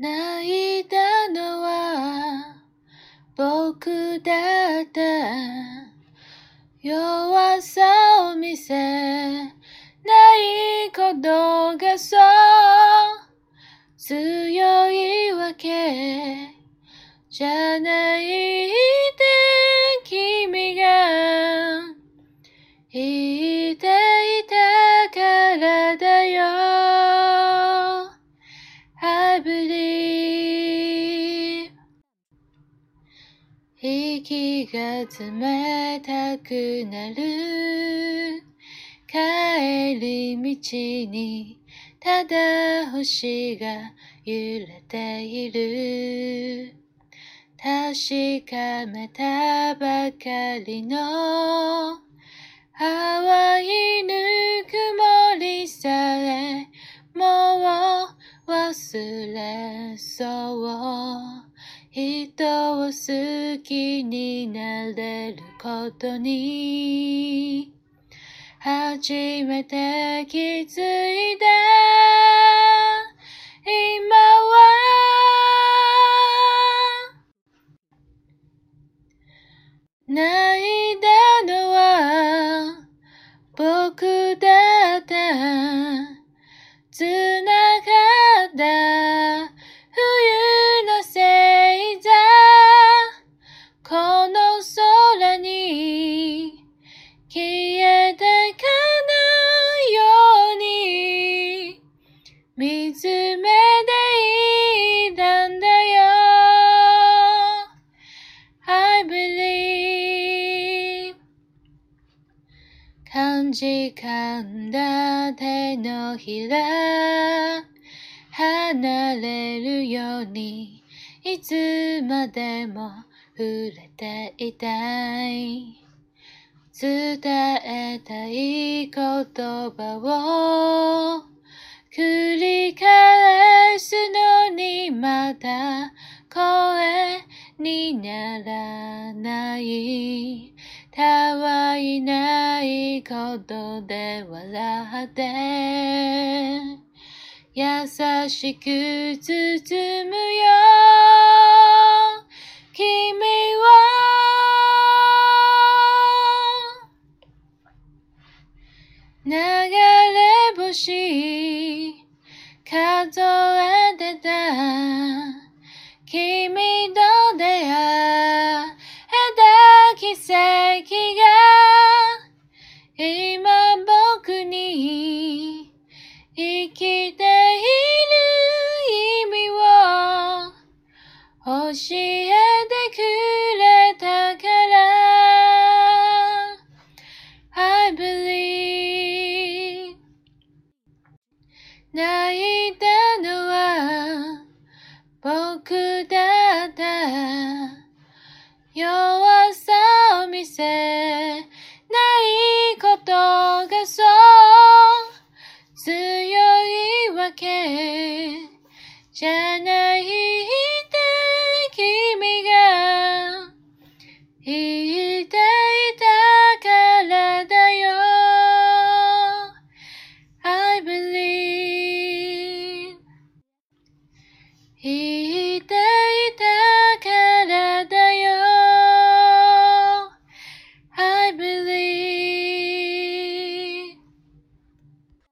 泣いたのは僕だった弱さを見せないことがそう強いわけじゃない。息が冷たくなる。帰り道にただ星が揺れている。確かめたばかりの淡いぬくもりさえもう忘れそう。ことに初めて気づいた。見つめていたんだよ。I believe. 感じ噛んだ手のひら。離れるようにいつまでも触れていたい。伝えたい言葉を繰りまた声にならない。たわいないことで笑って。優しく包むよ。奇跡が今僕に生きている意味を教えてくれたから。I believe 泣いたのは僕だわけじゃないんだ君が